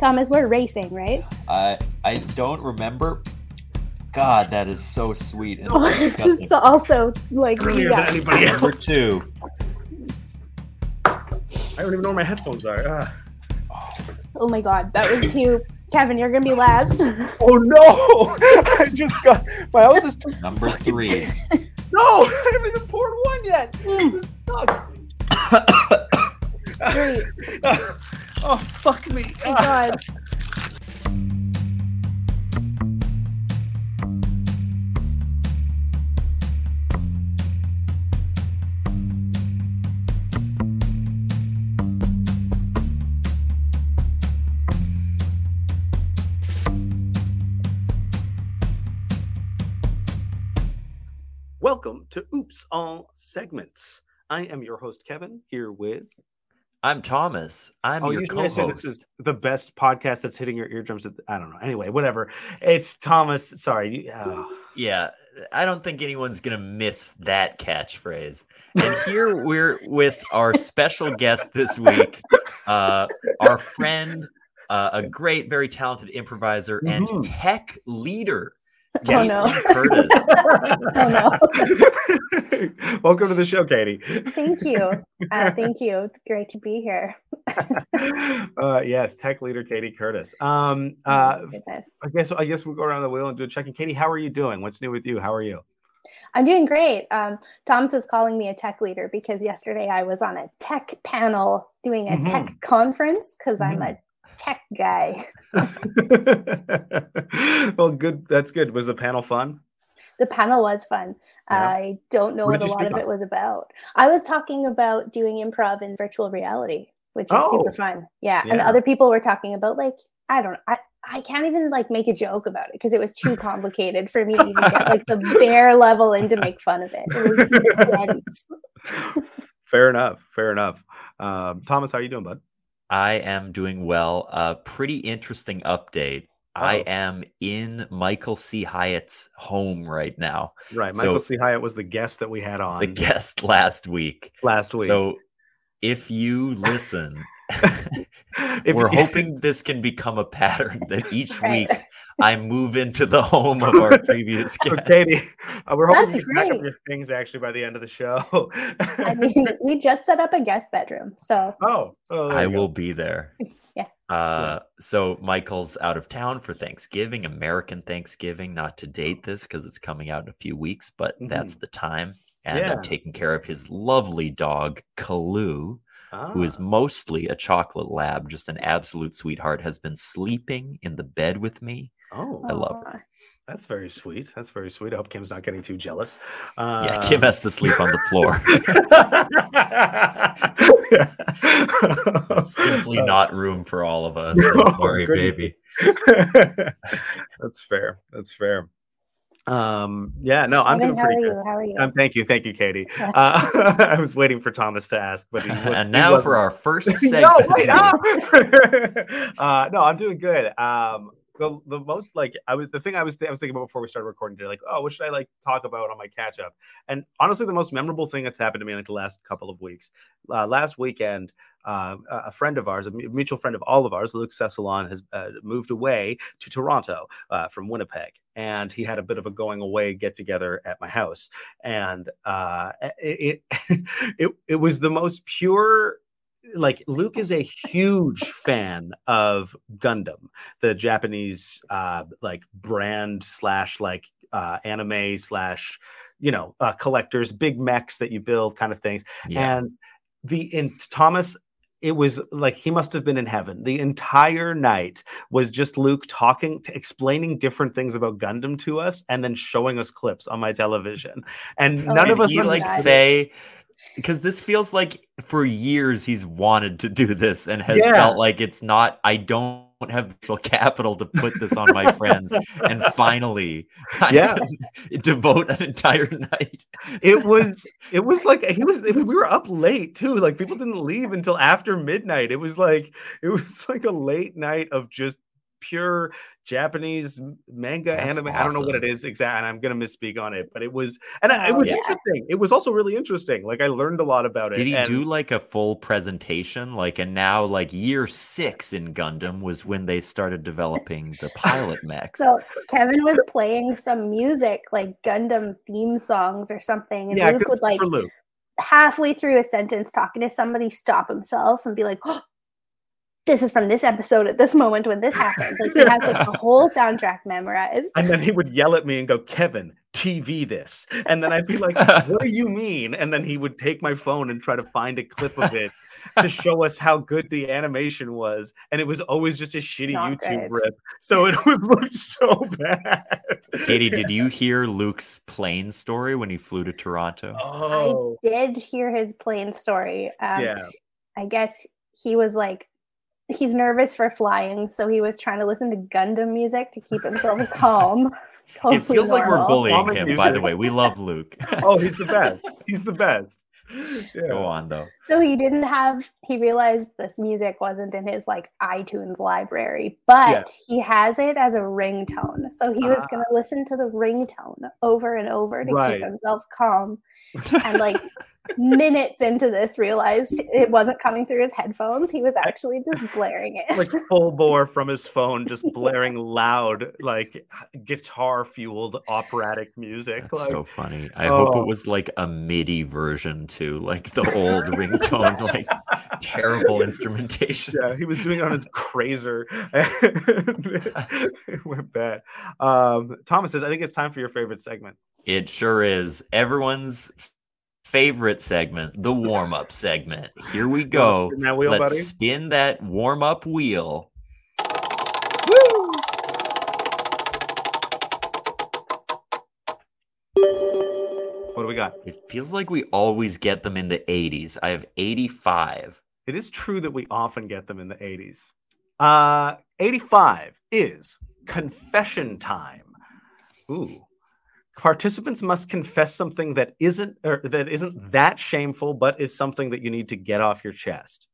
Thomas, we're racing, right? I I don't remember. God, that is so sweet. And Oh, this is also like Earlier yeah. than anybody Number else. two. I don't even know where my headphones are. Ah. Oh my god, that was too. Kevin, you're gonna be last. Oh no! I just got my house is too. Number three. No, I haven't even poured one yet. This sucks. Three. Oh fuck me! Oh my god. Welcome to Oops All Segments. I am your host Kevin here with. I'm Thomas. I'm Oh, your I say this is the best podcast that's hitting your eardrums. At, I don't know. Anyway, whatever. It's Thomas. Sorry. oh. Yeah, I don't think anyone's gonna miss that catchphrase. And here we're with our special guest this week, uh, our friend, uh, a great, very talented improviser and Mhm. tech leader, Oh no. Curtis. Oh no. Welcome to the show, Caity. Thank you. Uh, thank you. It's great to be here. uh, yes, tech leader Caity Curtis. Um, Oh, uh. I guess I guess we'll go around the wheel and do a check. in. Caity, how are you doing? What's new with you? How are you? I'm doing great. Um, Thomas is calling me a tech leader because yesterday I was on a tech panel doing a Mhm. tech conference because I'm a tech guy. well, good. That's good. Was the panel fun? The panel was fun. Yeah. I don't know What what, a lot of on? it was about. I was talking about doing improv in virtual reality, which is Oh. super fun. Yeah. And other people were talking about like, I don't I, I can't even like make a joke about it because it was too complicated for me to even get like the bare level in to make fun of it. It was. Fair enough. Fair enough. Um, Thomas, how are you doing, bud? I am doing well. A pretty interesting update. I Oh. am in Michael C. Hyatt's home right now. Right. So- Michael C. Hyatt was the guest that we had on The guest last week. last week. So if you listen, we're hoping this can become a pattern that each Right. week I move into the home of our previous So, guest. Caity, uh, we're hoping That's you pack up your things actually by the end of the show. I mean, we just set up a guest bedroom. So oh, oh I go. will be there. Yeah. Uh, so Michael's out of town for Thanksgiving, American Thanksgiving. Not to date this because it's coming out in a few weeks, but that's the time. And Mm-hmm. Yeah. I'm taking care of his lovely dog, Kalu, who is Ah. mostly a chocolate lab, just an absolute sweetheart, has been sleeping in the bed with me. Oh, I love aw. that's very sweet. That's very sweet. I hope Kim's not getting too jealous. Yeah, Uh, Kim has to sleep on the floor. Simply not room for all of us. No, I'm sorry, baby. That's fair. That's fair. Um, yeah, no, I'm Kevin, doing how are pretty good. you? How are you? Um, thank you, thank you, Caity. Uh, I was waiting for Thomas to ask, but he, wa- and he now wasn't. for our first segment. no, wait, ah! uh, no, I'm doing good. Um, the, the most like I was the thing I was I was thinking about before we started recording today, like, oh, what should I like talk about on my catch up? And honestly, the most memorable thing that's happened to me in like the last couple of weeks, uh, last weekend, uh, a friend of ours, a mutual friend of all of ours, Luke Cessalon, has uh, moved away to Toronto uh, from Winnipeg, and he had a bit of a going away get together at my house, and uh, it it it was the most pure like Luke is a huge fan of Gundam, the Japanese uh like brand slash like uh anime slash you know uh collectors, big mechs that you build kind of things. Yeah. And the in Thomas it was like he must have been in heaven. The entire night was just Luke talking, to, explaining different things about Gundam to us, and then showing us clips on my television. And Oh, none Did of us he like say because this feels like for years he's wanted to do this and has Yeah. felt like it's not i don't have the capital to put this on my friends and finally Yeah. devote an entire night it was it was like he was we were up late too like people didn't leave until after midnight it was like it was like a late night of just pure Japanese manga That's anime. I don't know what it is exactly, and I'm gonna misspeak on it, but it was, and I- it Oh, was yeah. interesting. It was also really interesting. Like I learned a lot about it. Did he and- do like a full presentation? Like, and now, like, year six in Gundam was when they started developing the pilot mechs. So Kevin was playing some music, like Gundam theme songs or something, and Yeah, Luke 'cause would like for Luke. halfway through a sentence talking to somebody stop himself and be like, oh, "This is from this episode at this moment when this happened." Like he has like the whole soundtrack memorized. And then he would yell at me and go, Kevin, TV this. And then I'd be like, What do you mean? And then he would take my phone and try to find a clip of it to show us how good the animation was. And it was always just a shitty Not YouTube good. rip. So it was looked so bad. Caity, did you hear Luke's plane story when he flew to Toronto? Oh, I did hear his plane story. Um, yeah. I guess he was like, he's nervous for flying, so he was trying to listen to Gundam music to keep himself calm. Totally it feels like we're bullying him. By the way, we love Luke. Oh, he's the best. He's the best. Yeah. Go on though. So he didn't have. He realized this music wasn't in his like iTunes library, but Yeah. he has it as a ringtone. So he was Ah. going to listen to the ringtone over and over to Right. keep himself calm. And like minutes into this, realized it wasn't coming through his headphones. He was actually just blaring it. Like full bore from his phone, just blaring loud, like guitar fueled operatic music. That's like, so funny. I hope Oh. it was like a MIDI version too, like the old ringtone, like terrible instrumentation. Yeah, he was doing it on his crazer. it went bad. Um, Thomas says, I think it's time for your favorite segment. It sure is. Everyone's favorite segment, the warm up segment. Here we go. Spin that wheel, Let's buddy. spin that warm up wheel. What do we got? It feels like we always get them in the 80s. I have 85. It is true that we often get them in the 80s. Uh, 85 is confession time. Ooh. Participants must confess something that isn't or that isn't that shameful, but is something that you need to get off your chest.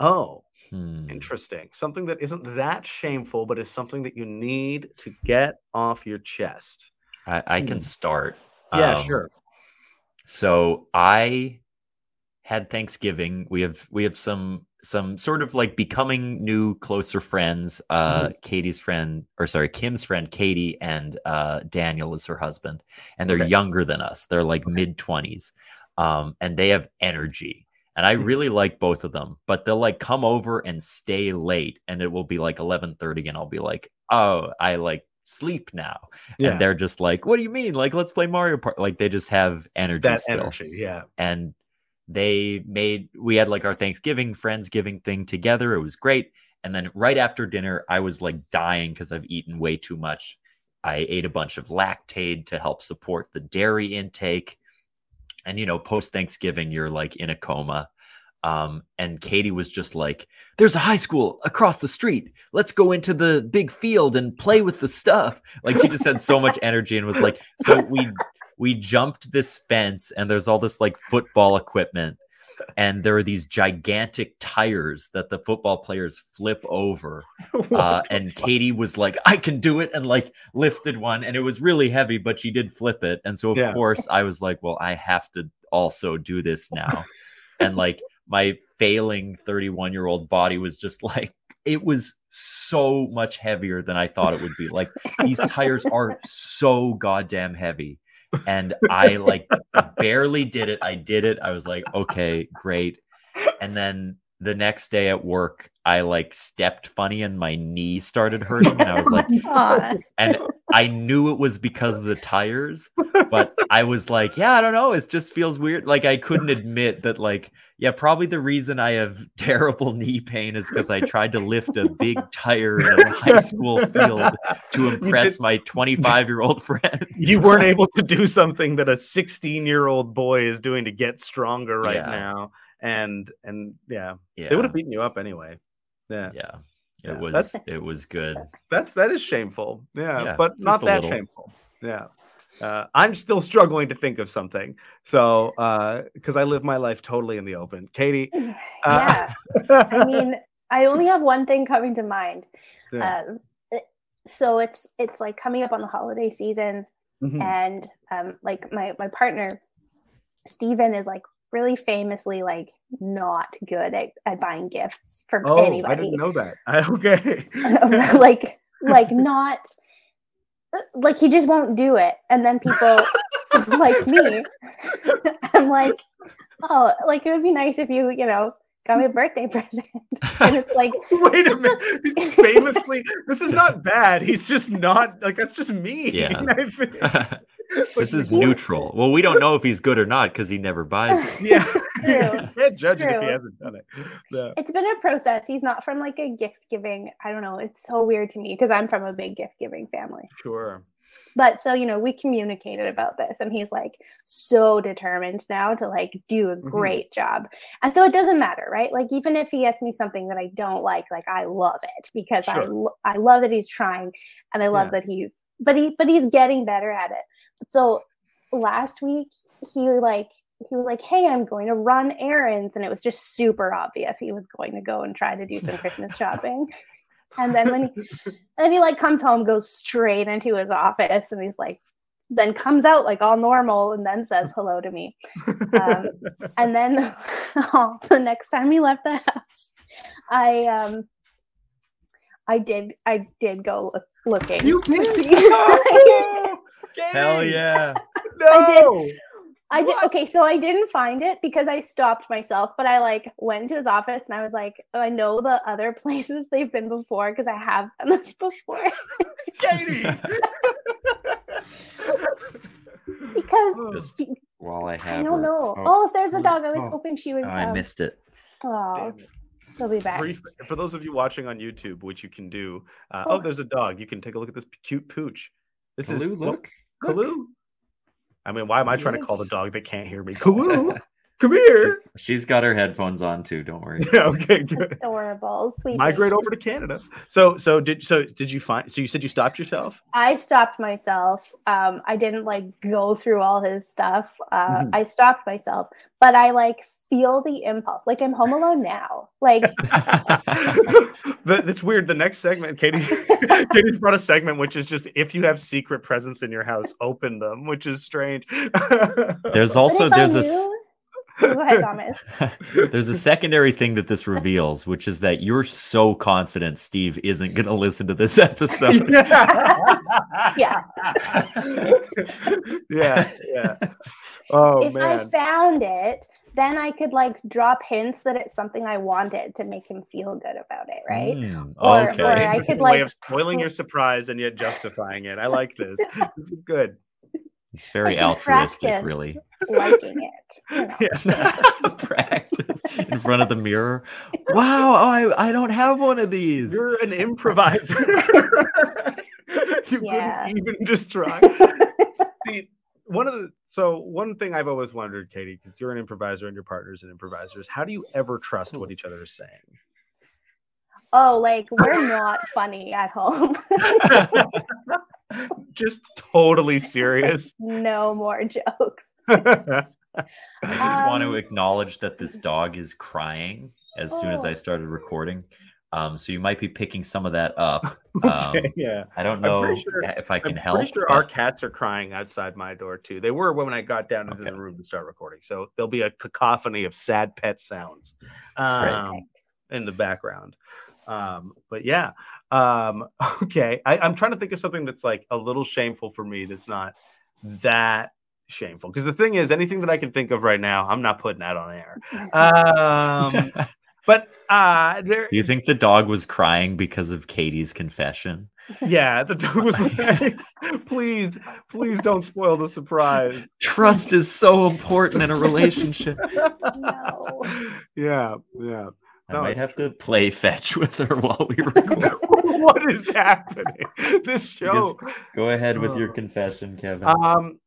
Oh, Hmm. interesting. Something that isn't that shameful, but is something that you need to get off your chest. I, I can Hmm. start. Yeah, Um, sure. So I had Thanksgiving. We have we have some some sort of like becoming new closer friends. Uh Katie's friend or sorry, Kim's friend Katie and uh Daniel is her husband. And they're Okay. younger than us. They're like mid 20s. Um and they have energy. And I Mhm. really like both of them, but they'll like come over and stay late and it will be like 11:30 and I'll be like, "Oh, I like sleep now." Yeah, And they're just like, "What do you mean? Like let's play Mario Party." Like they just have energy that still energy. Yeah. and they made we had like our Thanksgiving Friendsgiving thing together. It was great. And then right after dinner, I was like dying because I've eaten way too much. I ate a bunch of Lactaid to help support the dairy intake. And you know, post Thanksgiving, you're like in a coma. Um, and Katie was just like, There's a high school across the street. Let's go into the big field and play with the stuff. Like she just had so much energy and was like, So we we jumped this fence and there's all this like football equipment and there are these gigantic tires that the football players flip over uh, and fuck? katie was like i can do it and like lifted one and it was really heavy but she did flip it and so of Yeah. course i was like well i have to also do this now and like my failing 31 year old body was just like it was so much heavier than i thought it would be. Like these tires are so goddamn heavy. And i like barely did it. I did it. I was like okay great. And then the next day at work i like stepped funny and my knee started hurting. And i was oh like God. and i knew it was because of the tires but i was like yeah i don't know it just feels weird. Like i couldn't admit that like yeah probably the reason i have terrible knee pain is because i tried to lift a big tire in a high school field to impress my 25 year old friend. You weren't able to do something that a 16 year old boy is doing to get stronger right Yeah. now and and yeah, yeah they would have beaten you up anyway. Yeah. Yeah. Yeah, it was it was good. that that is shameful. Yeah, Yeah, but not that little. shameful. Yeah uh, i'm still struggling to think of something so uh because i live my life totally in the open Caity uh, yeah. I mean, I only have one thing coming to mind. Yeah. Um, so it's it's like coming up on the holiday season, Mhm. and um, like my my partner Steven is like really famously like not good at, at buying gifts for anybody. Oh, I didn't know that. I, okay. like like not like he just won't do it and then people like me i'm like oh like it would be nice if you you know got me a birthday present and it's like Wait a minute. He's famously. This is not bad. He's just not like that's just me. Yeah. I like- this is neutral. Well, we don't know if he's good or not because he never buys it. Yeah. True. Can't judge it if he hasn't done it. Yeah. it's been a process he's not from like a gift giving i don't know it's so weird to me because i'm from a big gift giving family Sure. but so you know we communicated about this and he's like so determined now to like do a Mhm. great job and so it doesn't matter right like even if he gets me something that i don't like like i love it because i Sure. lo- i love that he's trying and i love that he's but he but he's getting better at it so last week he like he was like hey i'm going to run errands and it was just super obvious he was going to go and try to do some christmas shopping and then when he and he like comes home, goes straight into his office, and he's like, then comes out like all normal, and then says hello to me. Um, and then oh, the next time he left the house, I um, I did I did go look, looking. You to did? see- Oh, Hell Caity, yeah. No. I did What? okay, so I didn't find it because I stopped myself, but I like went to his office and I was like, oh, I know the other places they've been before because I have done this before. Caity. because Just while I have I don't her- know. Oh, Oh, there's the dog. I was oh. hoping she would oh, come. I missed it. Oh, Damn it. she'll be back. Brief, for those of you watching on YouTube, which you can do. Uh, oh, Oh. there's a dog. You can take a look at this cute pooch. This is Kalu, look. Kalu. I mean, why am I trying to call the dog that can't hear me? Kalu, come here. She's- She's got her headphones on too. Don't worry. Yeah, okay, good. Adorable, sweet. Migrate over to Canada. So, so did so did you find? So you said you stopped yourself? I stopped myself. Um, I didn't like go through all his stuff. Uh, Mhm. I stopped myself, but I like feel the impulse. Like I'm home alone now. Like but it's weird. The next segment, Caity, Caity's brought a segment which is just if you have secret presents in your house, open them, which is strange. There's also if I there's a s- oh, Go ahead, Thomas. there's a secondary thing that this reveals, which is that you're so confident Steve isn't going to listen to this episode. Yeah. yeah, yeah. Oh if I found it, then I could like drop hints that it's something I wanted to make him feel good about it, right? Mm, Or- okay. or I could, a way like- of spoiling your surprise and yet justifying it. I like this. This is good. it's very I altruistic, really. Liking it. You know. Yeah. Practice in front of the mirror. Wow, oh, I, I don't have one of these. You're an improviser. you Yeah. couldn't even just try. See, one of the so one thing I've always wondered, Caity, because you're an improviser and your partner's an improviser, is how do you ever trust what each other is saying? Oh, like we're not funny at home. just totally serious. no more jokes. I just want to Um, acknowledge that this dog is crying as soon as Oh. I started recording. Um, so you might be picking some of that up. Um, okay, yeah. I don't know sure- if I can I'm help. pretty sure our cats are crying outside my door too. They were when I got down into Okay. the room to start recording. So there'll be a cacophony of sad pet sounds um, in the background. Um, but yeah. Um, okay. I, I'm trying to think of something that's like a little shameful for me that's not that shameful. Because the thing is, anything that I can think of right now, I'm not putting that on air. Um, but uh there you think the dog was crying because of Caity's confession? yeah, the dog was like, please, please don't spoil the surprise. Trust is so important in a relationship. no. Yeah, yeah. I No, might it's have to play fetch with her while we record. what is happening? This show. Go ahead with your confession, Kevin. Um,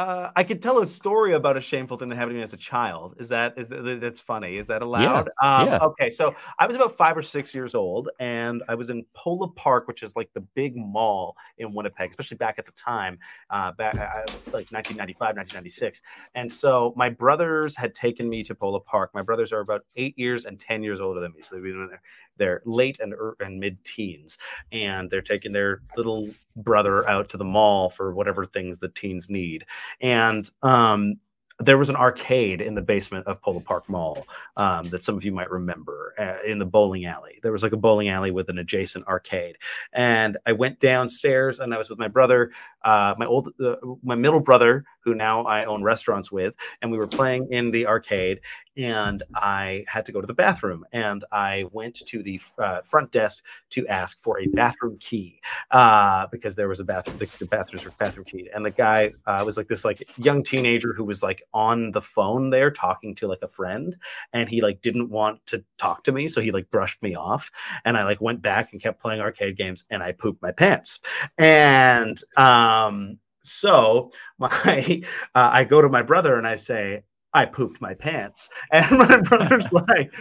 uh, I could tell a story about a shameful thing that happened to me as a child. Is that is that, that's funny? Is that allowed? um, yeah. Okay, so I was about five or six years old, and I was in Polo Park, which is like the big mall in Winnipeg, especially back at the time, uh, back I, I- like 1995, 1996. And so my brothers had taken me to Polo Park. My brothers are about eight years and ten years older than me, so they've been there. they're late and and mid teens, and they're taking their little brother out to the mall for whatever things the teens need, and um, there was an arcade in the basement of Polo Park Mall um, that some of you might remember uh, in the bowling alley. There was like a bowling alley with an adjacent arcade, and I went downstairs and I was with my brother, uh, my old, uh, my middle brother, who now I own restaurants with, and we were playing in the arcade, and I had to go to the bathroom, and I went to the uh, front desk to ask for a bathroom key uh, because there was a bathroom, the, the bathrooms were bathroom key, and the guy uh, was like this like young teenager who was like on the phone there talking to like a friend, and he like didn't want to talk to me, so he like brushed me off, and I like went back and kept playing arcade games, and I pooped my pants, and um so my uh, I go to my brother and I say, I pooped my pants. And my brother's like,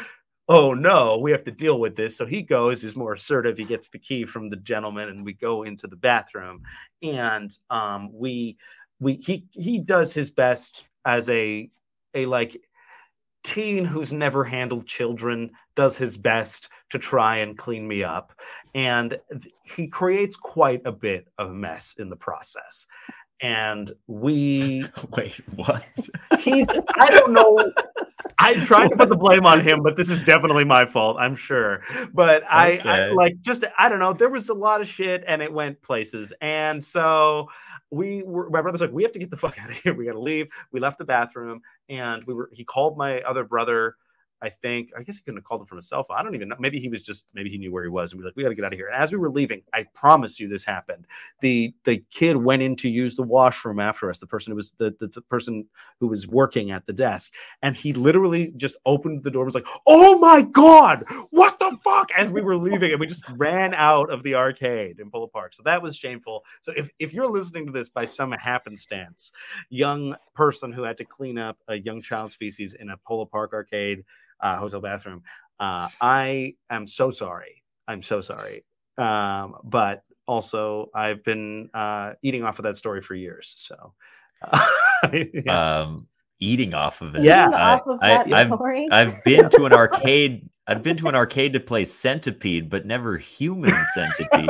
oh no, we have to deal with this. So he goes, is more assertive. He gets the key from the gentleman, and we go into the bathroom. And um, we we he he does his best as a a like teen who's never handled children does his best to try and clean me up. And he creates quite a bit of mess in the process. And we wait what? He's i don't know i tried to put the blame on him but this is definitely my fault i'm sure. But okay. I, I like just i don't know there was a lot of shit and it went places. And so we were my brother's like we have to get the fuck out of here we gotta leave we left the bathroom and we were he called my other brother I think I guess he couldn't have called him from his cell phone. I don't even know. Maybe he was just maybe he knew where he was and we like, we got to get out of here. And as we were leaving, I promise you this happened. The the kid went in to use the washroom after us. The person who was the, the, the person who was working at the desk, and he literally just opened the door. and Was like, oh my god, what the fuck? As we were leaving, and we just ran out of the arcade in Polo Park. So that was shameful. So if if you're listening to this by some happenstance, young person who had to clean up a young child's feces in a Polo Park arcade uh, hotel bathroom. Uh, I am so sorry. I'm so sorry. Um, but also, I've been uh, eating off of that story for years. So, yeah. um, eating off of it. Yeah, off of I, have I've been to an arcade. I've been to an arcade to play Centipede, but never Human Centipede.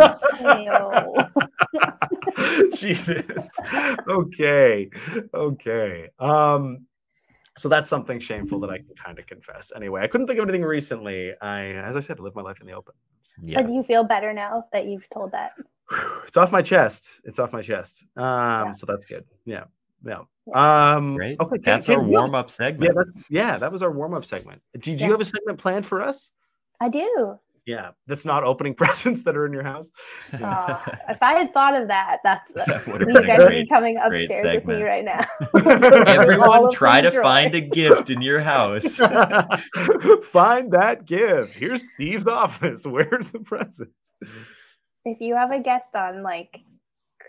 Jesus. Okay. Okay. Um, so that's something shameful that I can kind of confess. Anyway, I couldn't think of anything recently. I, as I said, I live my life in the open. Yeah. But do you feel better now that you've told that? It's off my chest. It's off my chest. Um, yeah. so that's good. Yeah. Yeah. Um, Great. Okay. That's our warm up segment. Yeah, that, yeah, that was our warm up segment. Did yeah. you have a segment planned for us? I do. Yeah, that's not opening presents that are in your house. Uh, if I had thought of that, that's uh, you guys great, would be coming upstairs with me right now. Everyone, try to find a gift in your house. find that gift. Here's Steve's office. Where's the presents? If you have a guest on like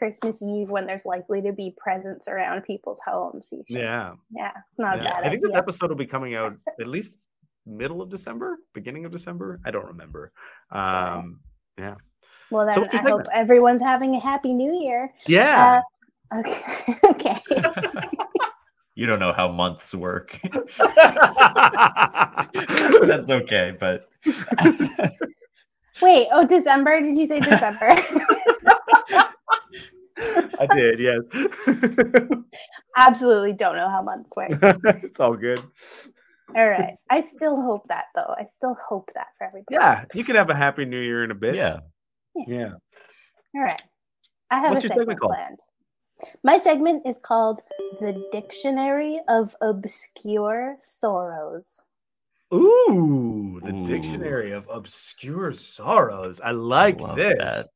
Christmas Eve when there's likely to be presents around people's homes, you should, yeah, yeah, it's not yeah. bad. I think idea. this episode will be coming out at least middle of December, beginning of December. I don't remember. Um, yeah. Well, then so I hope everyone's having a happy new year. Yeah. Uh, okay. okay. you don't know how months work. That's okay, but. Wait, oh, December? Did you say December? I did, yes. Absolutely don't know how months work. it's all good. All right. I still hope that though. I still hope that for everybody. Yeah, you can have a happy new year in a bit. Yeah. Yeah. All right. I have What's a segment, segment planned. My segment is called The Dictionary of Obscure Sorrows. Ooh, the Ooh. Dictionary of Obscure Sorrows. I like I this. That.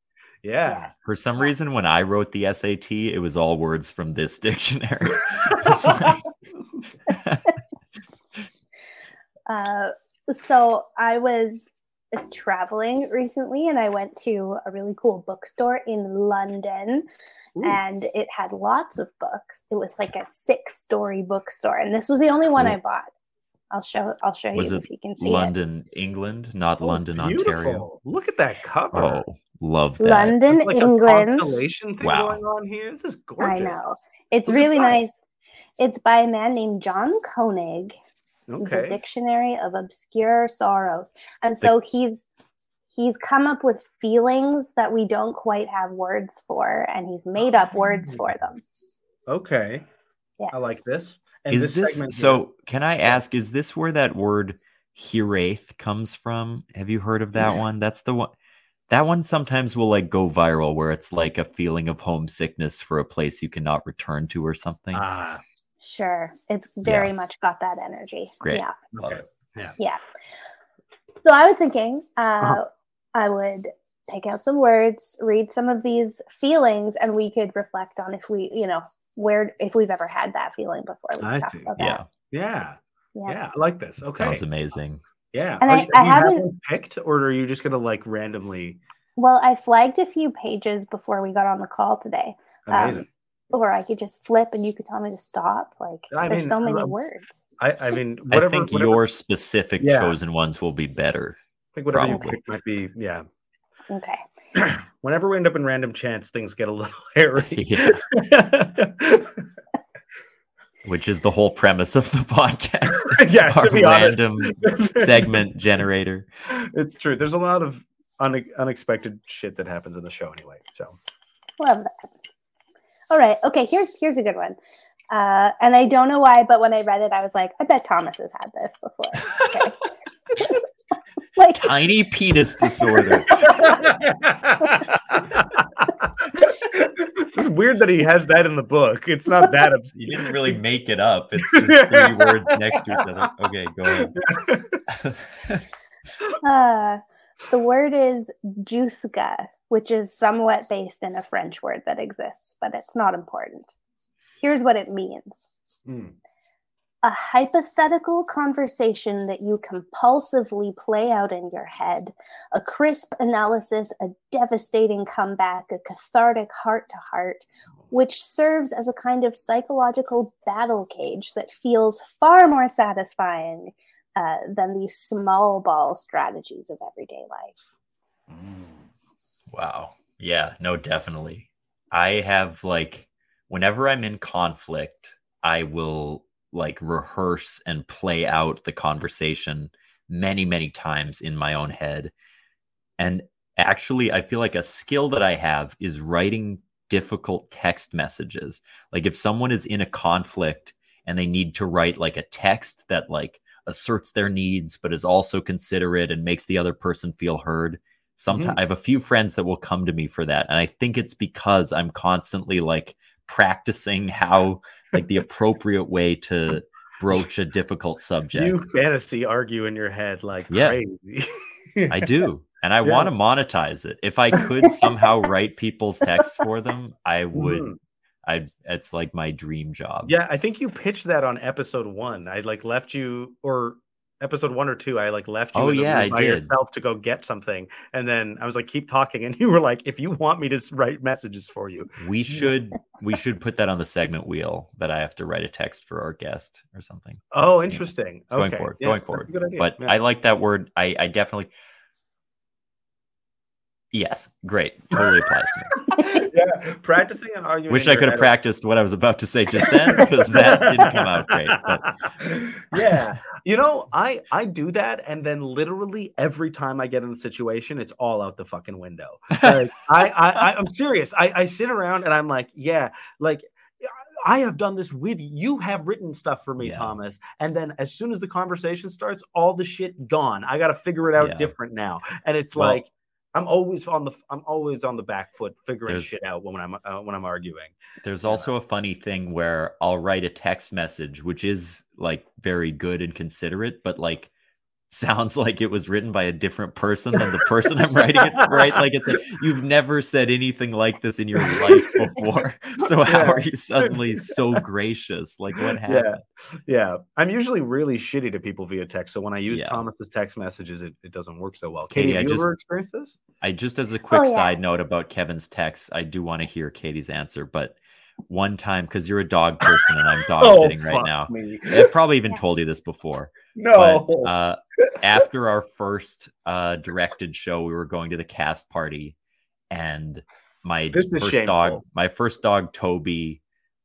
Yeah. Yes. For some reason, when I wrote the SAT, it was all words from this dictionary. like... Uh, so I was traveling recently and I went to a really cool bookstore in London Ooh. and it had lots of books. It was like a six story bookstore and this was the only one I bought. I'll show I'll show was you if you can see London, it. England, not oh, London, beautiful. Ontario. Look at that cover. Oh, love that. London, like England. constellation thing wow. going on here. This is gorgeous. I know. It's really nice. It's by a man named John Koenig okay. the Dictionary of Obscure Sorrows. And so he's he's come up with feelings that we don't quite have words for, and he's made up words for oh. them. Okay. Yeah. I like this. And is this segment here- so? Can I ask? Is this where that word "hiraeth" comes from? Have you heard of that Yeah. one? That's the one. That one sometimes will like go viral, where it's like a feeling of homesickness for a place you cannot return to or something. Ah, Sure, it's very much got that energy. Great. Yeah. Love okay. it. Yeah. So I was thinking uh, Uh-huh. I would take out some words, read some of these feelings, and we could reflect on if we, you know, where if we've ever had that feeling before. We I see. about Yeah, that. Yeah. Yeah. Yeah. I like this. Okay. sounds amazing. Yeah. And Are I- you- I you have haven't- picked, or are you just gonna like randomly? Well, I flagged a few pages before we got on the call today, Um, Amazing. or I could just flip and you could tell me to stop. Like, I there's mean, so many um, words. I, I mean, whatever. I think whatever, your specific Yeah. chosen ones will be better. I think whatever you pick might be. Yeah. Okay. Whenever we end up in random chance, things get a little hairy. Yeah. Which is the whole premise of the podcast. yeah. Our To be honest, segment generator. it's true. There's a lot of une- unexpected shit that happens in the show anyway. So Love that. All right. Okay. Here's here's a good one. Uh, and I don't know why, but when I read it, I was like, I bet Thomas has had this before. Okay. like, Tiny penis disorder. It's weird that he has that in the book. It's not that You obscene. didn't really make it up. It's just three words next to each other. Okay, go ahead. uh, the word is jouska, which is somewhat based in a French word that exists, but it's not important. Here's what it means Hmm. A hypothetical conversation that you compulsively play out in your head, a crisp analysis, a devastating comeback, a cathartic heart to heart, which serves as a kind of psychological battle cage that feels far more satisfying uh, than these small ball strategies of everyday life. Wow. Yeah, no, definitely. I have like whenever I'm in conflict, I will like rehearse and play out the conversation many, many times in my own head. And actually, I feel like a skill that I have is writing difficult text messages. Like if someone is in a conflict and they need to write like a text that like asserts their needs but is also considerate and makes the other person feel heard sometimes mm-hmm. i have a few friends that will come to me for that and i think it's because i'm constantly like practicing how like the appropriate way to broach a difficult subject You fantasy argue in your head like Yeah. crazy. i do and i Yeah. want to monetize it if i could somehow write people's texts for them i would Mhm. i it's like my dream job Yeah, I think you pitched that on episode one. I like left you or episode one or two. I like left you Oh, yeah, I by did. yourself to go get something, and then I was like, "Keep talking," and you were like, "If you want me to write messages for you, we should we should put that on the segment wheel that i have to write a text for our guest or something oh, interesting." going okay. forward yeah, going forward but Yeah. i like that word i i definitely yes great totally applies to me yeah, practicing and arguing. wish i could have practiced what i was about to say just then because that didn't come out great but yeah, you know, I I do that, and then literally every time I get in the situation, it's all out the fucking window. Like, I, I I I'm serious. I I sit around and I'm like, yeah, like. I have done this with you. You have written stuff for me, Yeah. Thomas. And then as soon as the conversation starts, all the shit gone. I got to figure it out Yeah. different now. And it's Well- like I'm always on the I'm always on the back foot figuring There's- shit out when I'm uh, when I'm arguing. there's also a funny thing where i'll write a text message which is like very good and considerate but like sounds like it was written by a different person than the person i'm writing it for right like it's like you've never said anything like this in your life before so how Yeah. are you suddenly so gracious like what happened Yeah, I'm usually really shitty to people via text. So when I use Yeah. Thomas's text messages, it, it doesn't work so well. Caity, Caity, I have you just- ever experienced this? I just as a oh, quick Oh, yeah. side note about Kevin's text, I do want to hear Caity's answer, but one time because you're a dog person and I'm dog sitting right Oh, now. me. I've probably even told you this before. No. But uh, after our first uh, directed show, we were going to the cast party, and my This first dog, my first dog Toby,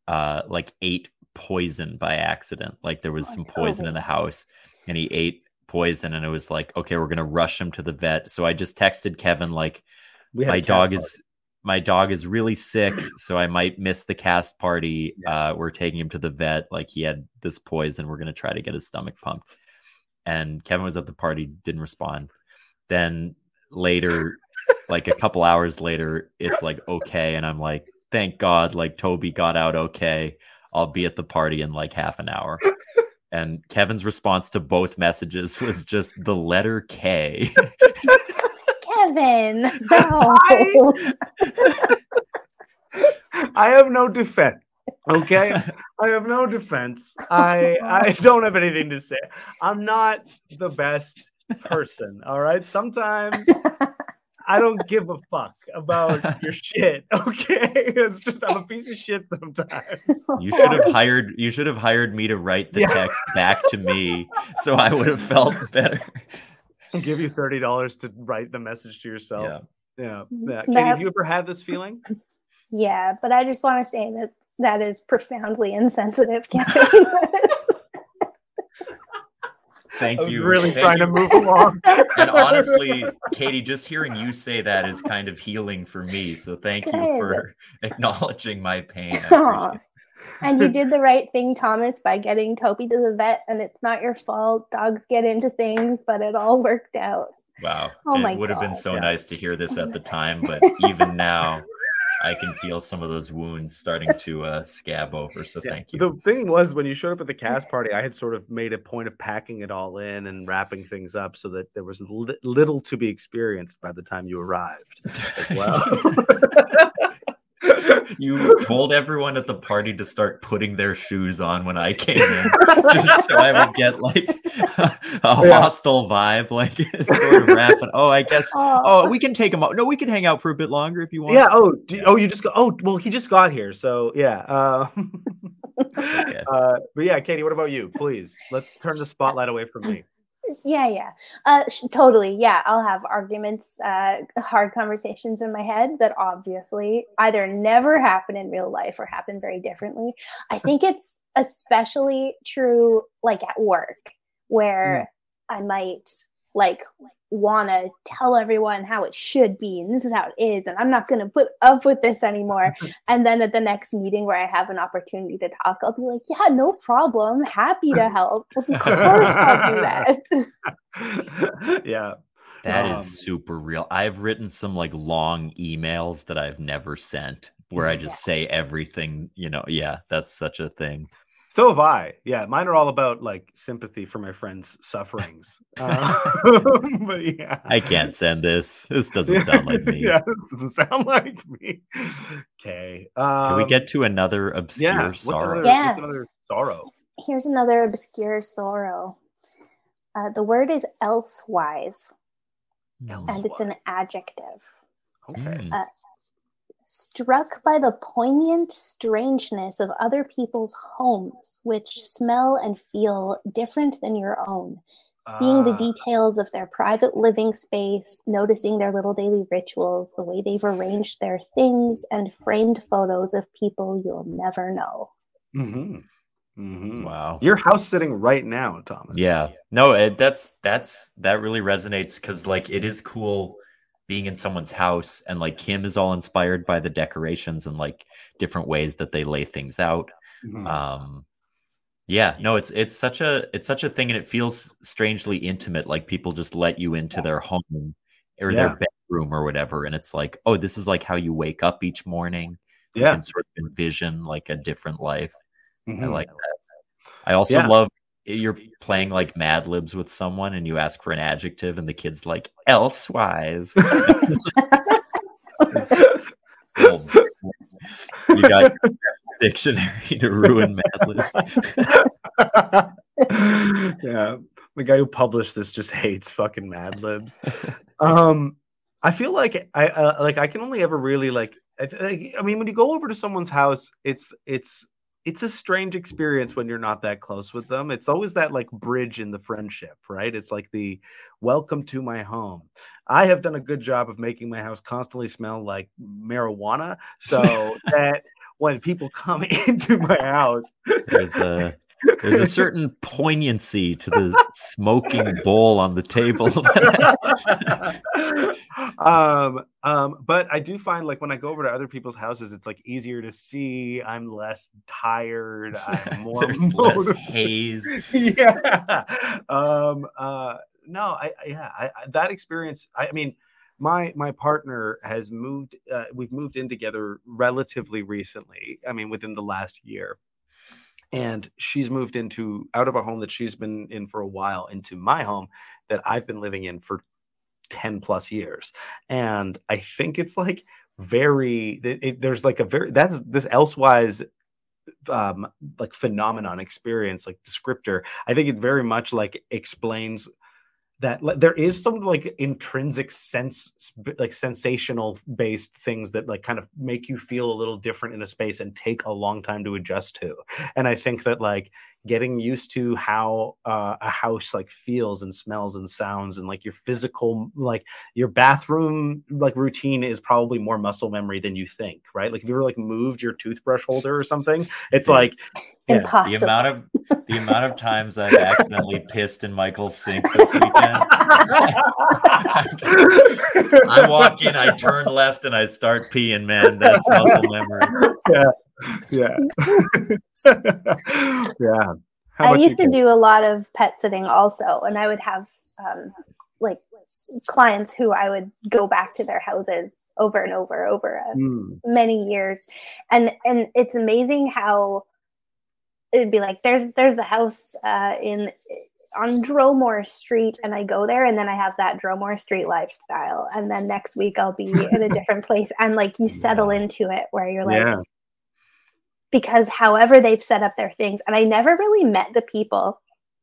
uh, like ate poison by accident. Like there was Oh, some poison in the house, and he ate poison, and it was like, okay, we're gonna rush him to the vet. So I just texted Kevin like, my dog party. is my dog is really sick, so I might miss the cast party. Uh, we're taking him to the vet. Like he had this poison. We're gonna try to get his stomach pumped. And Kevin was at the party, didn't respond. Then later, like a couple hours later, it's like okay, and I'm like, thank God, like Toby got out okay. I'll be at the party in like half an hour. And Kevin's response to both messages was just the letter K. Kevin, no. I have no defense. Okay, I have no defense. I I don't have anything to say. I'm not the best person. All right. Sometimes I don't give a fuck about your shit. Okay, it's just I'm a piece of shit sometimes. You should have hired you should have hired me to write the Yeah. text back to me so I would have felt better. I'll give you thirty dollars to write the message to yourself. Yeah. yeah. Mm-hmm. Caity, That- have you ever had this feeling? Yeah, but I just want to say that that is profoundly insensitive, Kevin. Thank I was you. really Thank trying you. to move along. And honestly, Caity, just hearing you say that is kind of healing for me. So thank you for acknowledging my pain. I Aw. appreciate it. and you did the right thing, Thomas, by getting Toby to the vet, and it's not your fault. Dogs get into things, but it all worked out. Wow. Oh my god. it would have been so yeah. nice to hear this at the time, but even now I can feel some of those wounds starting to uh, scab over. So Yeah. thank you. The thing was, when you showed up at the cast party, I had sort of made a point of packing it all in and wrapping things up so that there was li- little to be experienced by the time you arrived as well. you told everyone at the party to start putting their shoes on when I came in, just so I would get like a Yeah. hostile vibe, like sort of. Oh, I guess. Oh, Oh, we can take him out. No, we can hang out for a bit longer if you want. yeah. Oh. Do, oh, you just got. Oh, well, he just got here. So yeah. Uh, Okay. uh, but yeah, Caity, what about you? Please, let's turn the spotlight away from me. Yeah, yeah. Uh, sh- totally. Yeah, I'll have arguments, uh, hard conversations in my head that obviously either never happen in real life or happen very differently. I think it's especially true like at work where I might like want to tell everyone how it should be and this is how it is and I'm not going to put up with this anymore and then at the next meeting where I have an opportunity to talk I'll be like yeah no problem happy to help of course I'll do that yeah. That is Um, super real. I've written some like long emails that I've never sent where I just say everything, you know. Yeah, that's such a thing. So have I. Yeah, mine are all about like sympathy for my friends' sufferings. Uh, but yeah, I can't send this. This doesn't sound like me. yeah, this doesn't sound like me. Okay. Um, Can we get to another obscure yeah? What's sorrow? another, Yeah. what's another sorrow? here's another obscure sorrow uh, the word is elsewise and it's an adjective Okay. Mm. uh, struck by the poignant strangeness of other people's homes, which smell and feel different than your own. Seeing the Ah, details of their private living space, noticing their little daily rituals, the way they've arranged their things, and framed photos of people you'll never know. mhm, mhm. Wow. You're house sitting right now, Thomas. Yeah. No, it, that's that's that really resonates because like it is cool being in someone's house and like Kim is all inspired by the decorations and like different ways that they lay things out. Mhm. Um yeah, no, it's it's such a it's such a thing and it feels strangely intimate. Like people just let you into their home or Yeah. their bedroom or whatever. And it's like, oh, this is like how you wake up each morning. Yeah. can sort of envision like a different life. I mhm. like that. I also Yeah. love you're playing like Mad Libs with someone and you ask for an adjective and the kid's like elsewise. You got dictionary to ruin Mad Libs. yeah, the guy who published this just hates fucking Mad Libs. Um, I feel like I uh, like I can only ever really like. I, I mean, when you go over to someone's house, it's it's it's a strange experience when you're not that close with them. It's always that like bridge in the friendship, right? It's like the welcome to my home. I have done a good job of making my house constantly smell like marijuana, so that when people come into my house, There's a there's a certain poignancy to the smoking bowl on the table. um, um, but I do find like when I go over to other people's houses, it's like easier to see. I'm less tired. I'm more There's less haze. yeah. Um, uh, no, I, yeah, I, I, that experience. I, I mean, my my partner has moved. Uh, we've moved in together relatively recently. I mean, within the last year, and she's moved into out of a home that she's been in for a while into my home that I've been living in for 10 plus years. And I think it's like very, it, it, there's like a very, that's this elsewise um like phenomenon experience like descriptor i think it very much like explains that there is some like intrinsic sense like sensational based things that like kind of make you feel a little different in a space and take a long time to adjust to. And i think that like getting used to how uh, a house like feels and smells and sounds and like your physical like your bathroom like routine is probably more muscle memory than you think right like if you ever like moved your toothbrush holder or something it's like yeah. Impossible. The amount of the amount of times I've accidentally pissed in Michael's sink this weekend. I walk in, I turn left, and I start peeing. Man, that's muscle memory. Yeah, yeah, yeah. I used to do a lot of pet sitting also, and I would have um, like clients who I would go back to their houses over and over over mm. many years, and and it's amazing how it'd be like there's there's the house uh, in on Dromore Street, and I go there, and then I have that Dromore Street lifestyle, and then next week I'll be in a different place, and like you settle into it where you're like. Yeah. Because however they've set up their things, and I never really met the people,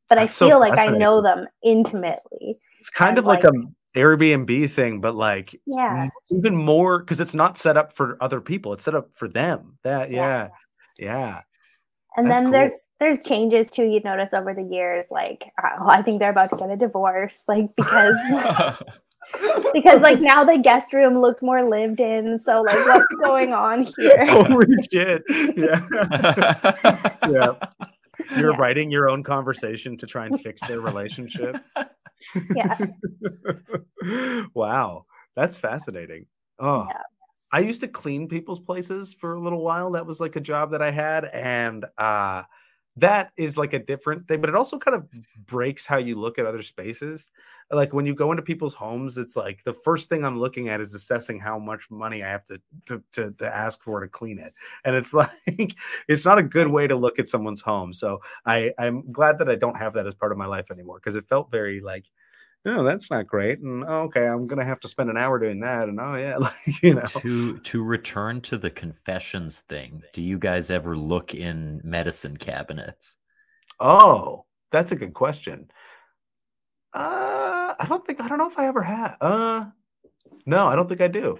but That's I feel so like I know them intimately. It's kind of like, like a Airbnb thing, but like yeah, even more because it's not set up for other people; it's set up for them. That yeah, yeah. yeah. And That's then cool. there's there's changes too you'd notice over the years, like oh, I think they're about to get a divorce, like because because like now the guest room looks more lived in. So like what's going on here? Holy shit! Yeah, yeah. You're yeah. writing your own conversation to try and fix their relationship. Yeah. wow, that's fascinating. Oh, yeah. I used to clean people's places for a little while. That was like a job that I had. And uh, that is like a different thing, but it also kind of mm-hmm. breaks how you look at other spaces. Like when you go into people's homes, it's like the first thing I'm looking at is assessing how much money I have to to to, to ask for to clean it, and it's like it's not a good way to look at someone's home. So I I'm glad that I don't have that as part of my life anymore because it felt very like oh, that's not great. And oh, okay, I'm gonna have to spend an hour doing that. And oh yeah, like you know. To to return to the confessions thing, do you guys ever look in medicine cabinets? Oh, that's a good question. Uh, I don't think I don't know if I ever have. Uh, no, I don't think I do.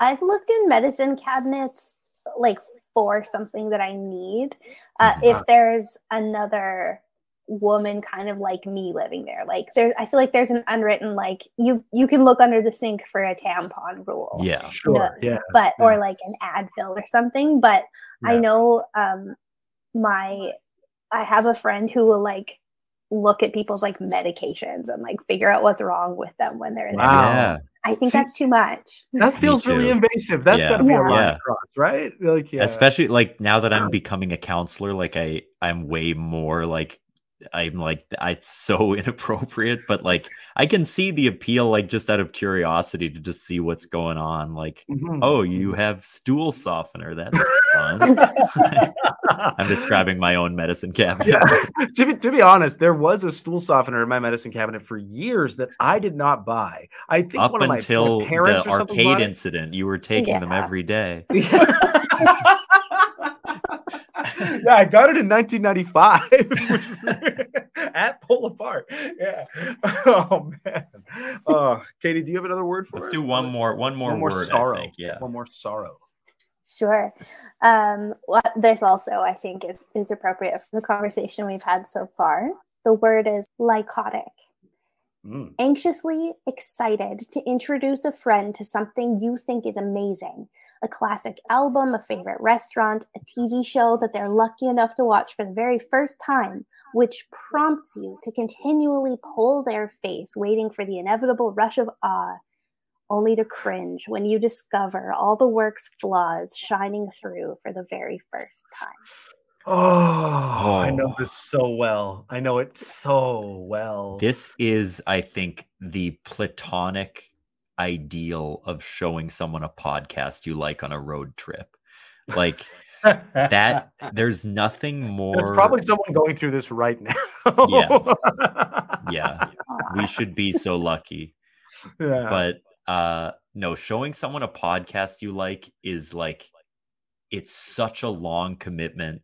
I've looked in medicine cabinets like for something that I need. Uh, mm-hmm. If there's another woman kind of like me living there like there i feel like there's an unwritten like you you can look under the sink for a tampon rule yeah sure yeah but yeah. or like an advil or something but yeah. i know um my i have a friend who will like look at people's like medications and like figure out what's wrong with them when they're in wow. there yeah. I think See, that's too much. That feels really invasive. That's yeah. got to be yeah. a line yeah. across, right? Like, yeah. especially like now that I'm becoming a counselor, like I I'm way more like I'm like, it's so inappropriate, but like, I can see the appeal, like, just out of curiosity to just see what's going on. Like, mm-hmm. oh, you have stool softener. That's fun. I'm describing my own medicine cabinet. Yeah. to, be, to be honest, there was a stool softener in my medicine cabinet for years that I did not buy. I think up one of until my parents the arcade incident, you were taking yeah. them every day yeah, I got it in 1995, which was at Polo Park. Yeah. Oh man. Oh, Caity, do you have another word for it? Let's us? do one more. One more. One more word, sorrow. Think, yeah. One more sorrow. Sure. Um, well, this also, I think, is is appropriate for the conversation we've had so far. The word is lycotic, Mm. Anxiously excited to introduce a friend to something you think is amazing a classic album, a favorite restaurant, a TV show that they're lucky enough to watch for the very first time, which prompts you to continually pull their face, waiting for the inevitable rush of awe, only to cringe when you discover all the work's flaws shining through for the very first time. Oh, oh, I know oh. this so well. I know it so well. This is, I think, the platonic ideal of showing someone a podcast you like on a road trip. Like that, there's nothing more. There's probably someone going through this right now. yeah. Yeah. We should be so lucky. Yeah. But uh no, showing someone a podcast you like is like it's such a long commitment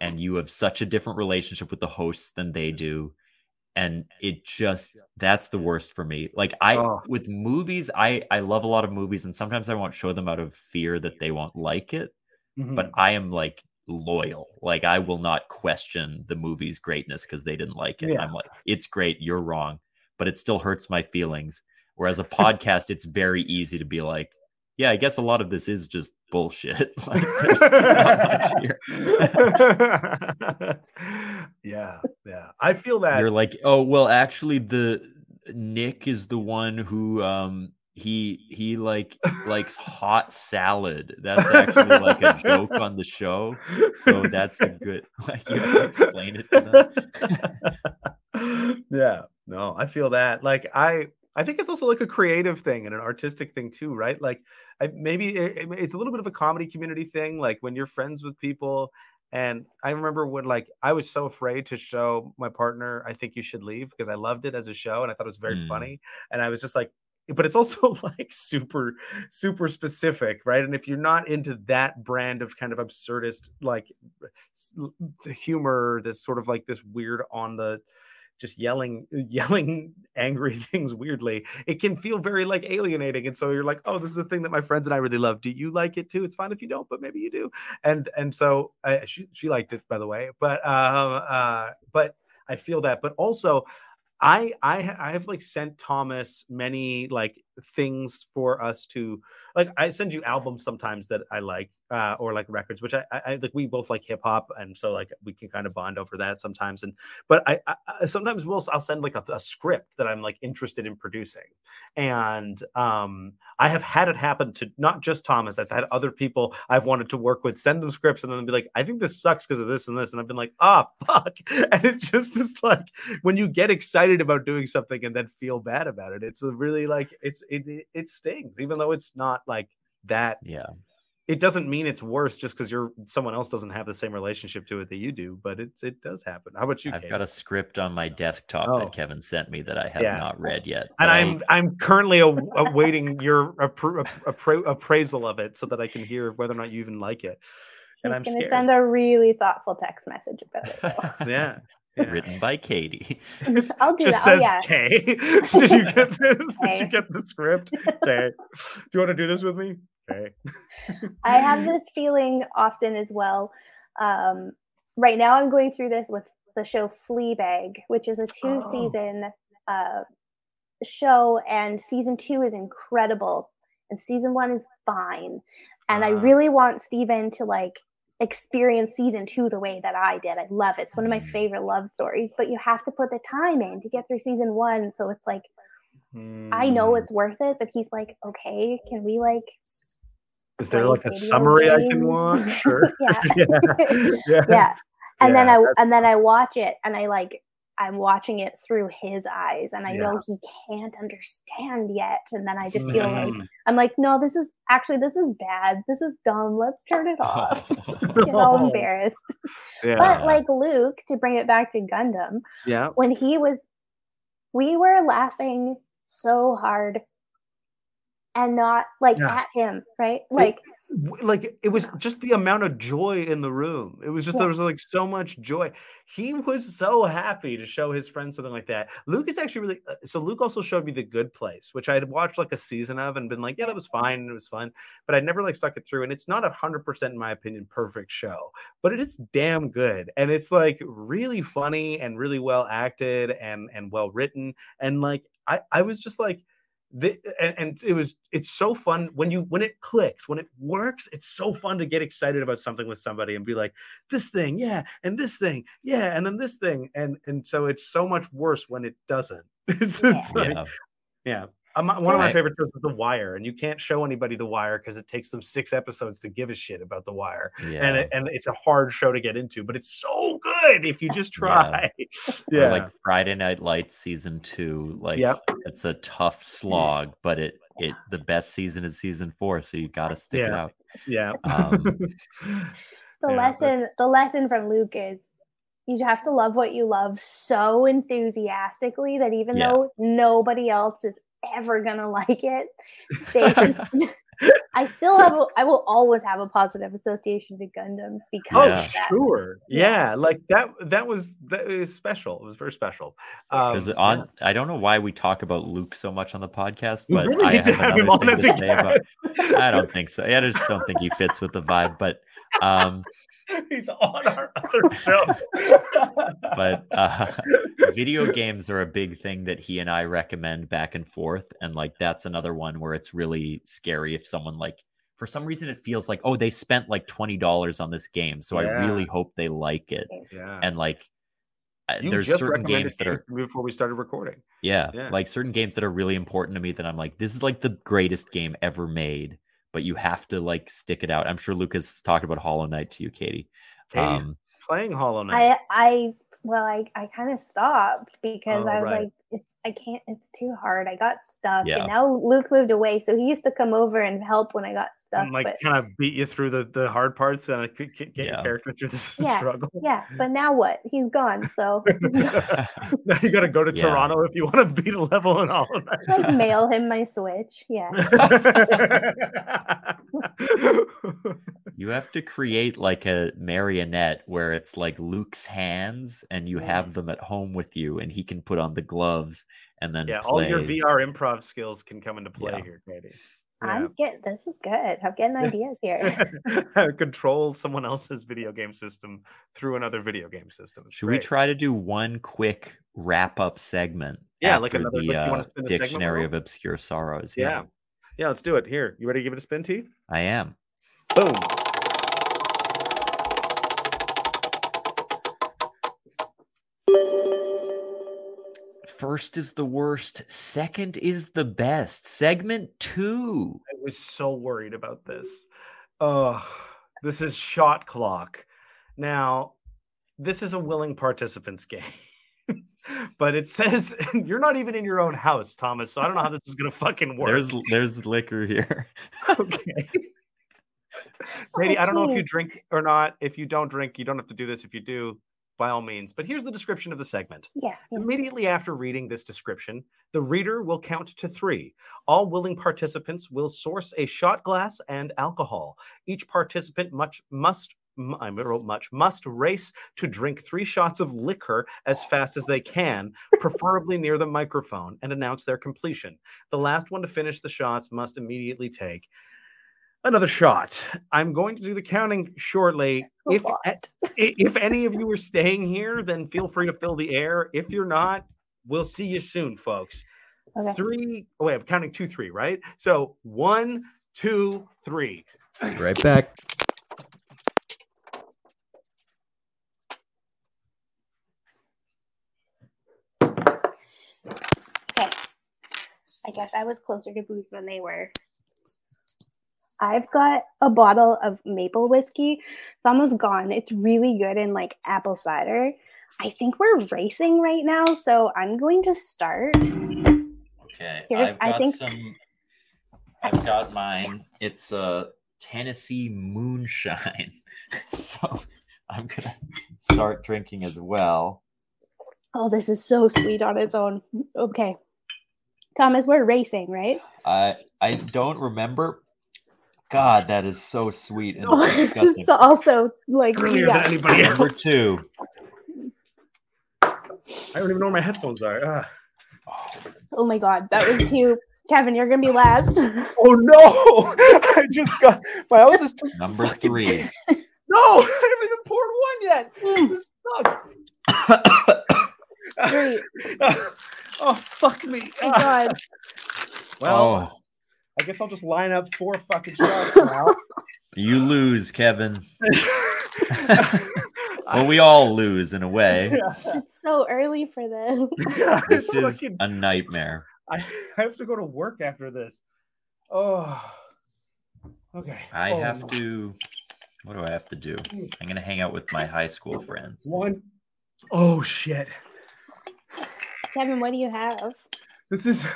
and you have such a different relationship with the hosts than they do and it just that's the worst for me like i oh. with movies i i love a lot of movies and sometimes i won't show them out of fear that they won't like it mm-hmm. but i am like loyal like i will not question the movie's greatness because they didn't like it yeah. i'm like it's great you're wrong but it still hurts my feelings whereas a podcast it's very easy to be like yeah, I guess a lot of this is just bullshit. like, yeah, yeah. I feel that you're like, oh well, actually, the Nick is the one who um he he like likes hot salad. That's actually like a joke on the show. So that's a good like you have to explain it to them. yeah, no, I feel that. Like I I think it's also like a creative thing and an artistic thing too, right? Like I, maybe it, it's a little bit of a comedy community thing. Like when you're friends with people, and I remember when like I was so afraid to show my partner I think you should leave because I loved it as a show and I thought it was very mm. funny, and I was just like. But it's also like super, super specific, right? And if you're not into that brand of kind of absurdist, like humor, this sort of like this weird on the just yelling yelling angry things weirdly it can feel very like alienating and so you're like oh this is a thing that my friends and i really love. Do you like it too? It's fine if you don't but maybe you do. And and so I, she, she liked it by the way but um uh but i feel that but also I I I have like sent Thomas many like things for us to like I send you albums sometimes that I like uh, or like records, which I, I like. We both like hip hop, and so like we can kind of bond over that sometimes. And but I, I sometimes will I'll send like a, a, script that I'm like interested in producing, and um, I have had it happen to not just Thomas. I've had other people I've wanted to work with send them scripts, and then be like, I think this sucks because of this and this, and I've been like, ah, oh, fuck, and it just is like when you get excited about doing something and then feel bad about it, it's really like it's it it stings, even though it's not like that. Yeah it doesn't mean it's worse just because you're someone else doesn't have the same relationship to it that you do, but it's it does happen. How about you? I've Kate? got a script on my desktop oh. that Kevin sent me that I have yeah. not read yet, and I'm I... am currently awaiting your appra- appra- appraisal of it so that I can hear whether or not you even like it. And He's I'm going to send a really thoughtful text message about it. yeah. Yeah. Written by Caity. I'll do Just that. Oh, says oh, yeah. K. Did you get this? Did you get the script? Okay. Do you want to do this with me? Okay. I have this feeling often as well. Um, right now, I'm going through this with the show Fleabag, which is a two season oh. uh, show, and season two is incredible, and season one is fine. And uh. I really want Steven to like experience season two the way that I did. I love it. It's one of my mm. favorite love stories, but you have to put the time in to get through season one. So it's like, mm. I know hmm. it's worth it, but he's like, okay, can we like is there like a summary games? I can watch? Sure. yeah. yeah. yeah. And yeah, then I and then I watch it and I like I'm watching it through his eyes and I yeah. know he can't understand yet. And then I just feel like mm-hmm. I'm like, no, this is actually this is bad. This is dumb. Let's turn it off. Get all embarrassed. Yeah. But like Luke, to bring it back to Gundam, yeah, when he was we were laughing so hard and not like yeah. at him, right? Like like it was just the amount of joy in the room. It was just yeah. there was like so much joy. He was so happy to show his friends something like that. Luke is actually really uh, so. Luke also showed me the Good Place, which I had watched like a season of and been like, yeah, that was fine and it was fun, but I never like stuck it through. And it's not a hundred percent, in my opinion, perfect show, but it is damn good and it's like really funny and really well acted and and well written and like I I was just like the, and, and it was it's so fun when you when it clicks when it works it's so fun to get excited about something with somebody and be like this thing yeah and this thing yeah and then this thing and and so it's so much worse when it doesn't. It's just like Yeah. yeah um, one of my favorite shows is The Wire, and you can't show anybody The Wire because it takes them six episodes to give a shit about The Wire, Yeah. and it, and it's a hard show to get into, but it's so good if you just try. Or Yeah, like Friday Night Lights season two. Like Yep. it's a tough slog, but it it the best season is season four, so you gotta stick it out. yeah. Um, the Yeah, lesson the lesson from luke is you have to love what you love so enthusiastically that even Yeah. though nobody else is ever gonna like it they just, i still have a, i will always have a positive association to gundams Oh, because Yeah. of sure. Yeah. Yeah. like that. That was that was special. It was very special. Um, Because on, I don't know why we talk about Luke so much on the podcast, but really I need to have have him on thing as a about. I don't think so. I just don't think he fits with the vibe. But um, He's on our other show. but uh, video games are a big thing that he and I recommend back and forth, and like that's another one where it's really scary if someone like for some reason it feels like oh they spent like twenty dollars on this game, so I really hope they like it, yeah. and like. uh, You there's just certain games that are before we started recording. Yeah, Yeah. like certain games that are really important to me that I'm like, this is like the greatest game ever made, but you have to like stick it out. I'm sure Lucas talked about Hollow Knight to you, Caity. Caity's Um, playing Hollow Knight. i i well i, I kind of stopped because Oh, i was right. like it's, i can't it's too hard i got stuck Yeah. and now luke moved away so he used to come over and help when i got stuck and like but kind of beat you through the, the hard parts and like, get get your character through the Yeah. struggle. yeah but now what he's gone so now you got to go to Yeah. Toronto if you want to beat a level in Hollow Knight. like mail him my switch yeah you have to create like a marionette where it's like Luke's hands and you have them at home with you and he can put on the gloves and then yeah, all your VR improv skills can come into play Yeah. here, Caity. i'm getting this is good i'm getting ideas here Control someone else's video game system through another video game system. It's Should we try to do one quick wrap up segment? Yeah, like after another- the like, you wanna uh, spin dictionary of obscure sorrows. Yeah. Yeah, let's do it. Here, you ready to give it a spin, T? I am. Boom. First is the worst. Second is the best. Segment two. I was so worried about this. Oh, this is shot clock. Now, this is a willing participants game. but it says you're not even in your own house, Thomas. So I don't know how this is gonna fucking work. There's there's liquor here. okay. Caity, I don't know if you drink or not. If you don't drink, you don't have to do this. If you do, by all means. But here's the description of the segment. yeah. Immediately after reading this description, the reader will count to three. All willing participants will source a shot glass and alcohol. Each participant much must I wrote much must race to drink three shots of liquor as fast as they can, preferably near the microphone, and announce their completion. The last one to finish the shots must immediately take another shot. I'm going to do the counting shortly. A If lot. if any of you are staying here, then feel free to fill the air. If you're not, we'll see you soon, folks. Okay. Three. Oh, wait, I'm counting two, three, right? So one, two, three. Right back. Okay. I guess I was closer to booze than they were. I've got a bottle of maple whiskey. It's almost gone. It's really good in like apple cider. I think we're racing right now, so I'm going to start. Okay. Here's- I've I got think- some I've got mine. It's a Tennessee moonshine. so I'm gonna start drinking as well. Oh, this is so sweet on its own. Okay. Thomas, we're racing, right? I I don't remember. God, that is so sweet and Oh, this is also like Earlier yeah. than anybody else. Number two. I don't even know where my headphones are. Ah. Oh my god, that was too. Kevin, you're gonna be last. Oh no! I just got my house is too Number fucking three. No, I haven't even poured one yet. Mm. This sucks. Great. oh, fuck me. Oh my god. Well, oh, I guess I'll just line up four fucking shots now. you lose, Kevin. well, we all lose in a way. It's so early for this. This is fucking- a nightmare. I have to go to work after this. Oh, okay. I Oh, have to. What do I have to do? I'm gonna hang out with my high school friends. one. Oh shit! Kevin, what do you have? This is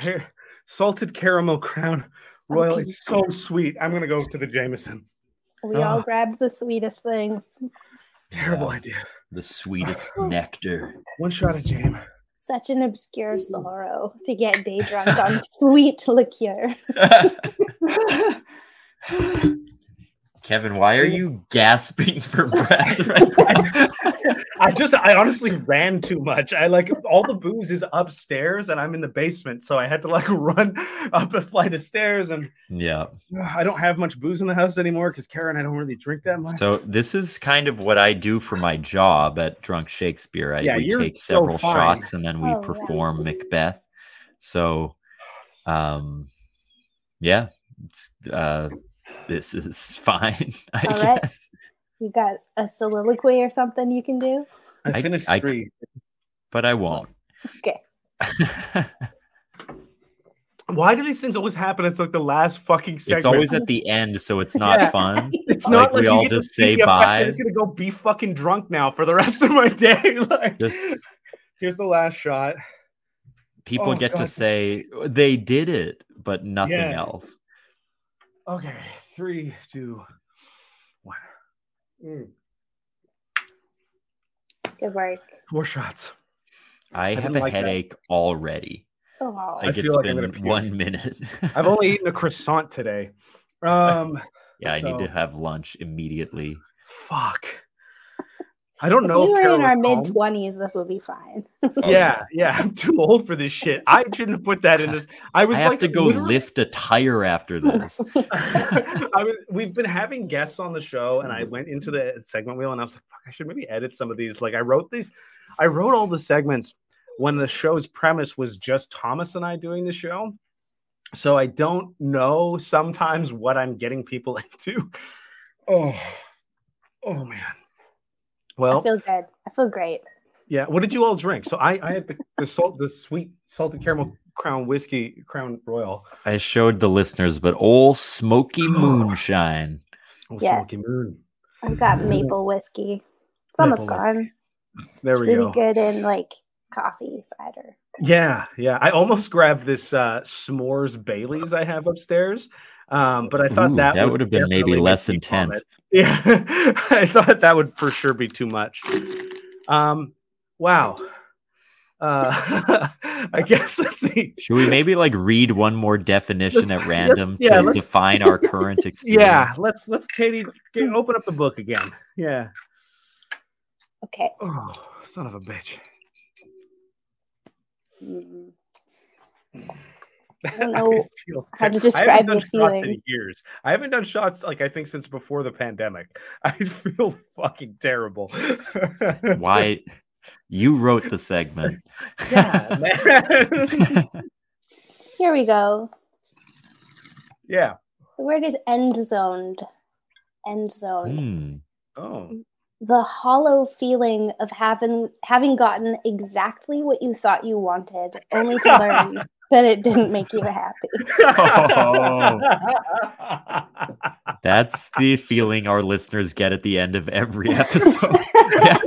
car- salted caramel crown royal. Okay. It's so sweet. I'm gonna go to the Jameson. We all ah. Oh. grabbed the sweetest things. Terrible Yeah. idea. The sweetest nectar. One shot of jam. Such an obscure mm. sorrow to get day drunk on sweet liqueur. Kevin, why are you gasping for breath right now? I just, I honestly ran too much. I like all the booze is upstairs and I'm in the basement. So I had to like run up a flight of stairs and yeah. I don't have much booze in the house anymore because Karen, I don't really drink that much. So this is kind of what I do for my job at Drunk Shakespeare. I Yeah, we take so several fine. shots and then we Oh, yeah. perform Macbeth. So um yeah, it's, uh this is fine, I All right. guess. You got a soliloquy or something you can do? I I- finished I- three. But I won't. Okay. Why do these things always happen? It's like the last fucking segment. it's always at the end, so it's not Yeah. fun. It's like, not we like, you all get just see say the bye. I'm gonna go be fucking drunk now for the rest of my day. like, Just here's the last shot. people Oh, get God. to say they did it, but nothing Yeah. else. Okay, three, two, one. Mm, Good work. Four shots. I, have a like that. headache already. Oh, I Like feel it's like I'm been one minute. I've only eaten a croissant today. Um, yeah, I need to have lunch immediately. fuck. I don't if know we if were Carol in our mid twenties. this would be fine. Oh, Yeah, yeah, I'm too old for this shit. I shouldn't have put that in this. I was I have like to go literally- lift a tire after this. I was, we've been having guests on the show, and I mm-hmm. went into the segment wheel, and I was like, "Fuck, I should maybe edit some of these." Like, I wrote these, I wrote all the segments when the show's premise was just Thomas and I doing the show, so I don't know sometimes what I'm getting people into. Oh, oh man. I feel good. I feel great. yeah. What did you all drink? So I, I had the, the salt, the sweet salted caramel crown whiskey, crown royal. I showed the listeners, but Ole Smoky moonshine. Oh, Yeah. smoky moon. I've got maple whiskey. It's almost Maple gone. There It's we really go. Really good in like coffee cider. Yeah, yeah. I almost grabbed this uh s'mores Bailey's I have upstairs. Um, but I thought Ooh, that, that would have been maybe less me intense. Vomit. Yeah, I thought that would for sure be too much. Um, wow. Uh, I guess let's see. Should we maybe like read one more definition Let's- at random yeah, to let's- define our current experience? Yeah, let's let's Caity Caity, open up the book again. Yeah. Okay. Oh, son of a bitch. Mm. I don't know feel how to ter- I haven't describe done your shots in feeling. years. I haven't done shots like I think since before the pandemic. I feel fucking terrible. Why? You wrote the segment. Yeah, man. Here we go. yeah. The word is end zoned. End zone. Hmm. Oh. The hollow feeling of having having gotten exactly what you thought you wanted, only to learn that it didn't make you happy. Oh. That's the feeling our listeners get at the end of every episode. Yeah,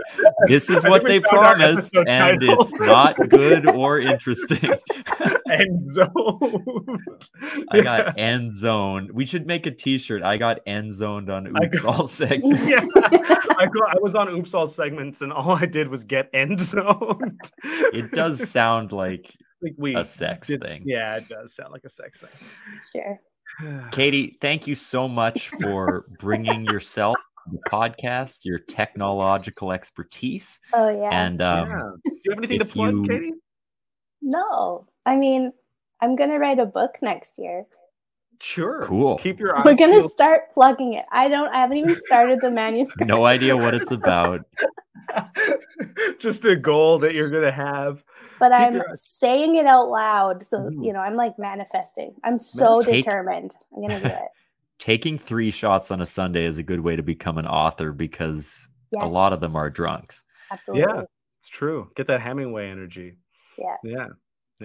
this is what they we promised, and title. it's not good or interesting. End zone. I got end zone. We should make a T-shirt. I got end zoned on I Oops got- All segment. Yeah, I, got, I was on Oops All segments, and all I did was get end zoned. It does sound like like we a sex thing. Yeah, it does sound like a sex thing. Sure. Caity, thank you so much for bringing yourself the podcast, your technological expertise, Oh yeah. and um, yeah. Do you have anything to plug, you- Caity? no. I mean, I'm gonna write a book next year. Sure. Cool. Keep your eyes. We're gonna peeled. start plugging it. I don't I haven't even started the manuscript. no idea what it's about. Just a goal that you're gonna have. But Keep I'm saying it out loud, so Mhm. you know I'm like manifesting. I'm so Take- determined. I'm gonna do it. Taking three shots on a Sunday is a good way to become an author because Yes, a lot of them are drunks. absolutely. Yeah, it's true. Get that Hemingway energy. Yeah. Yeah.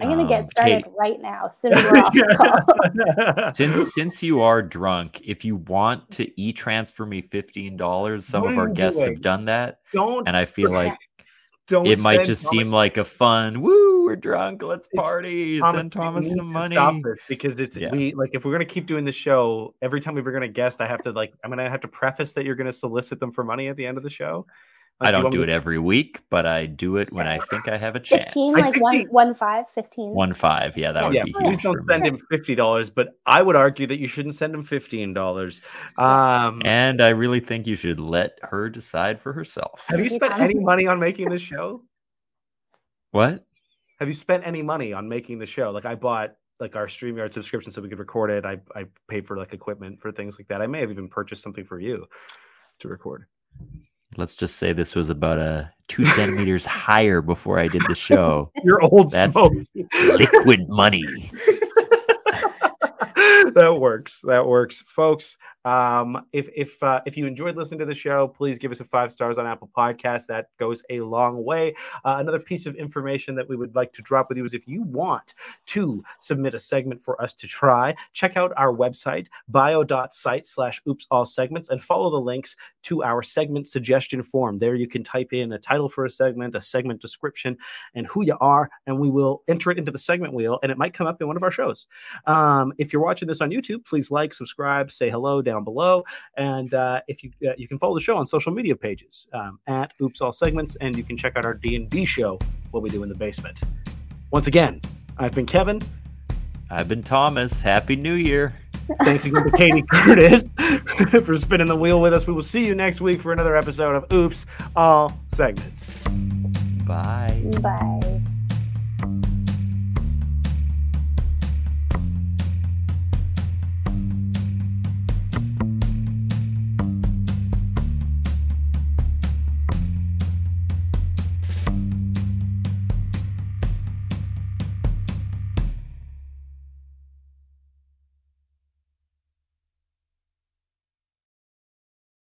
I'm gonna Um, get started Kate- right now. As soon as we're off the call. Since since you are drunk, if you want to e-transfer me fifteen dollars, some What of our guests doing? have done that, don't and I feel like don't it might just Thomas- seem like a fun woo. We're drunk. Let's It's- party. Thomas, Send Thomas some money. Stop this because it's Yeah. we like if we're gonna keep doing the show every time we bring in a guest, I have to like I'm gonna have to preface that you're gonna solicit them for money at the end of the show. Like, I don't want do it every week, but I do it when I think I have a chance. Fifteen, like think one, we- one five, fifteen. One five, yeah, that would yeah, be please huge don't for send me. him fifty dollars, but I would argue that you shouldn't send him fifteen dollars. Um, And I really think you should let her decide for herself. have you spent any money on making this show? What? Have you spent any money on making the show? Like I bought like our StreamYard subscription so we could record it. I I paid for like equipment for things like that. I may have even purchased something for you to record. Let's just say this was about a two centimeters higher before I did the show. Your old That's- smoke. Liquid money. that works. That works, folks. Um, if if uh, if you enjoyed listening to the show, please give us a five stars on Apple Podcasts. That goes a long way. Uh, another piece of information that we would like to drop with you is if you want to submit a segment for us to try, check out our website bio.site slash oops all segments and follow the links to our segment suggestion form. There you can type in a title for a segment, a segment description, and who you are, and we will enter it into the segment wheel, and it might come up in one of our shows. Um, if you're watching this on YouTube, please like, subscribe, say hello down below, and uh, if you uh, you can follow the show on social media pages um, at Oops All Segments, and you can check out our D and D show, what we do in the basement. Once again, I've been Kevin. I've been Thomas. Happy New Year. Thanks again to Caity Curtis for spinning the wheel with us. We will see you next week for another episode of Oops All Segments. Bye. Bye.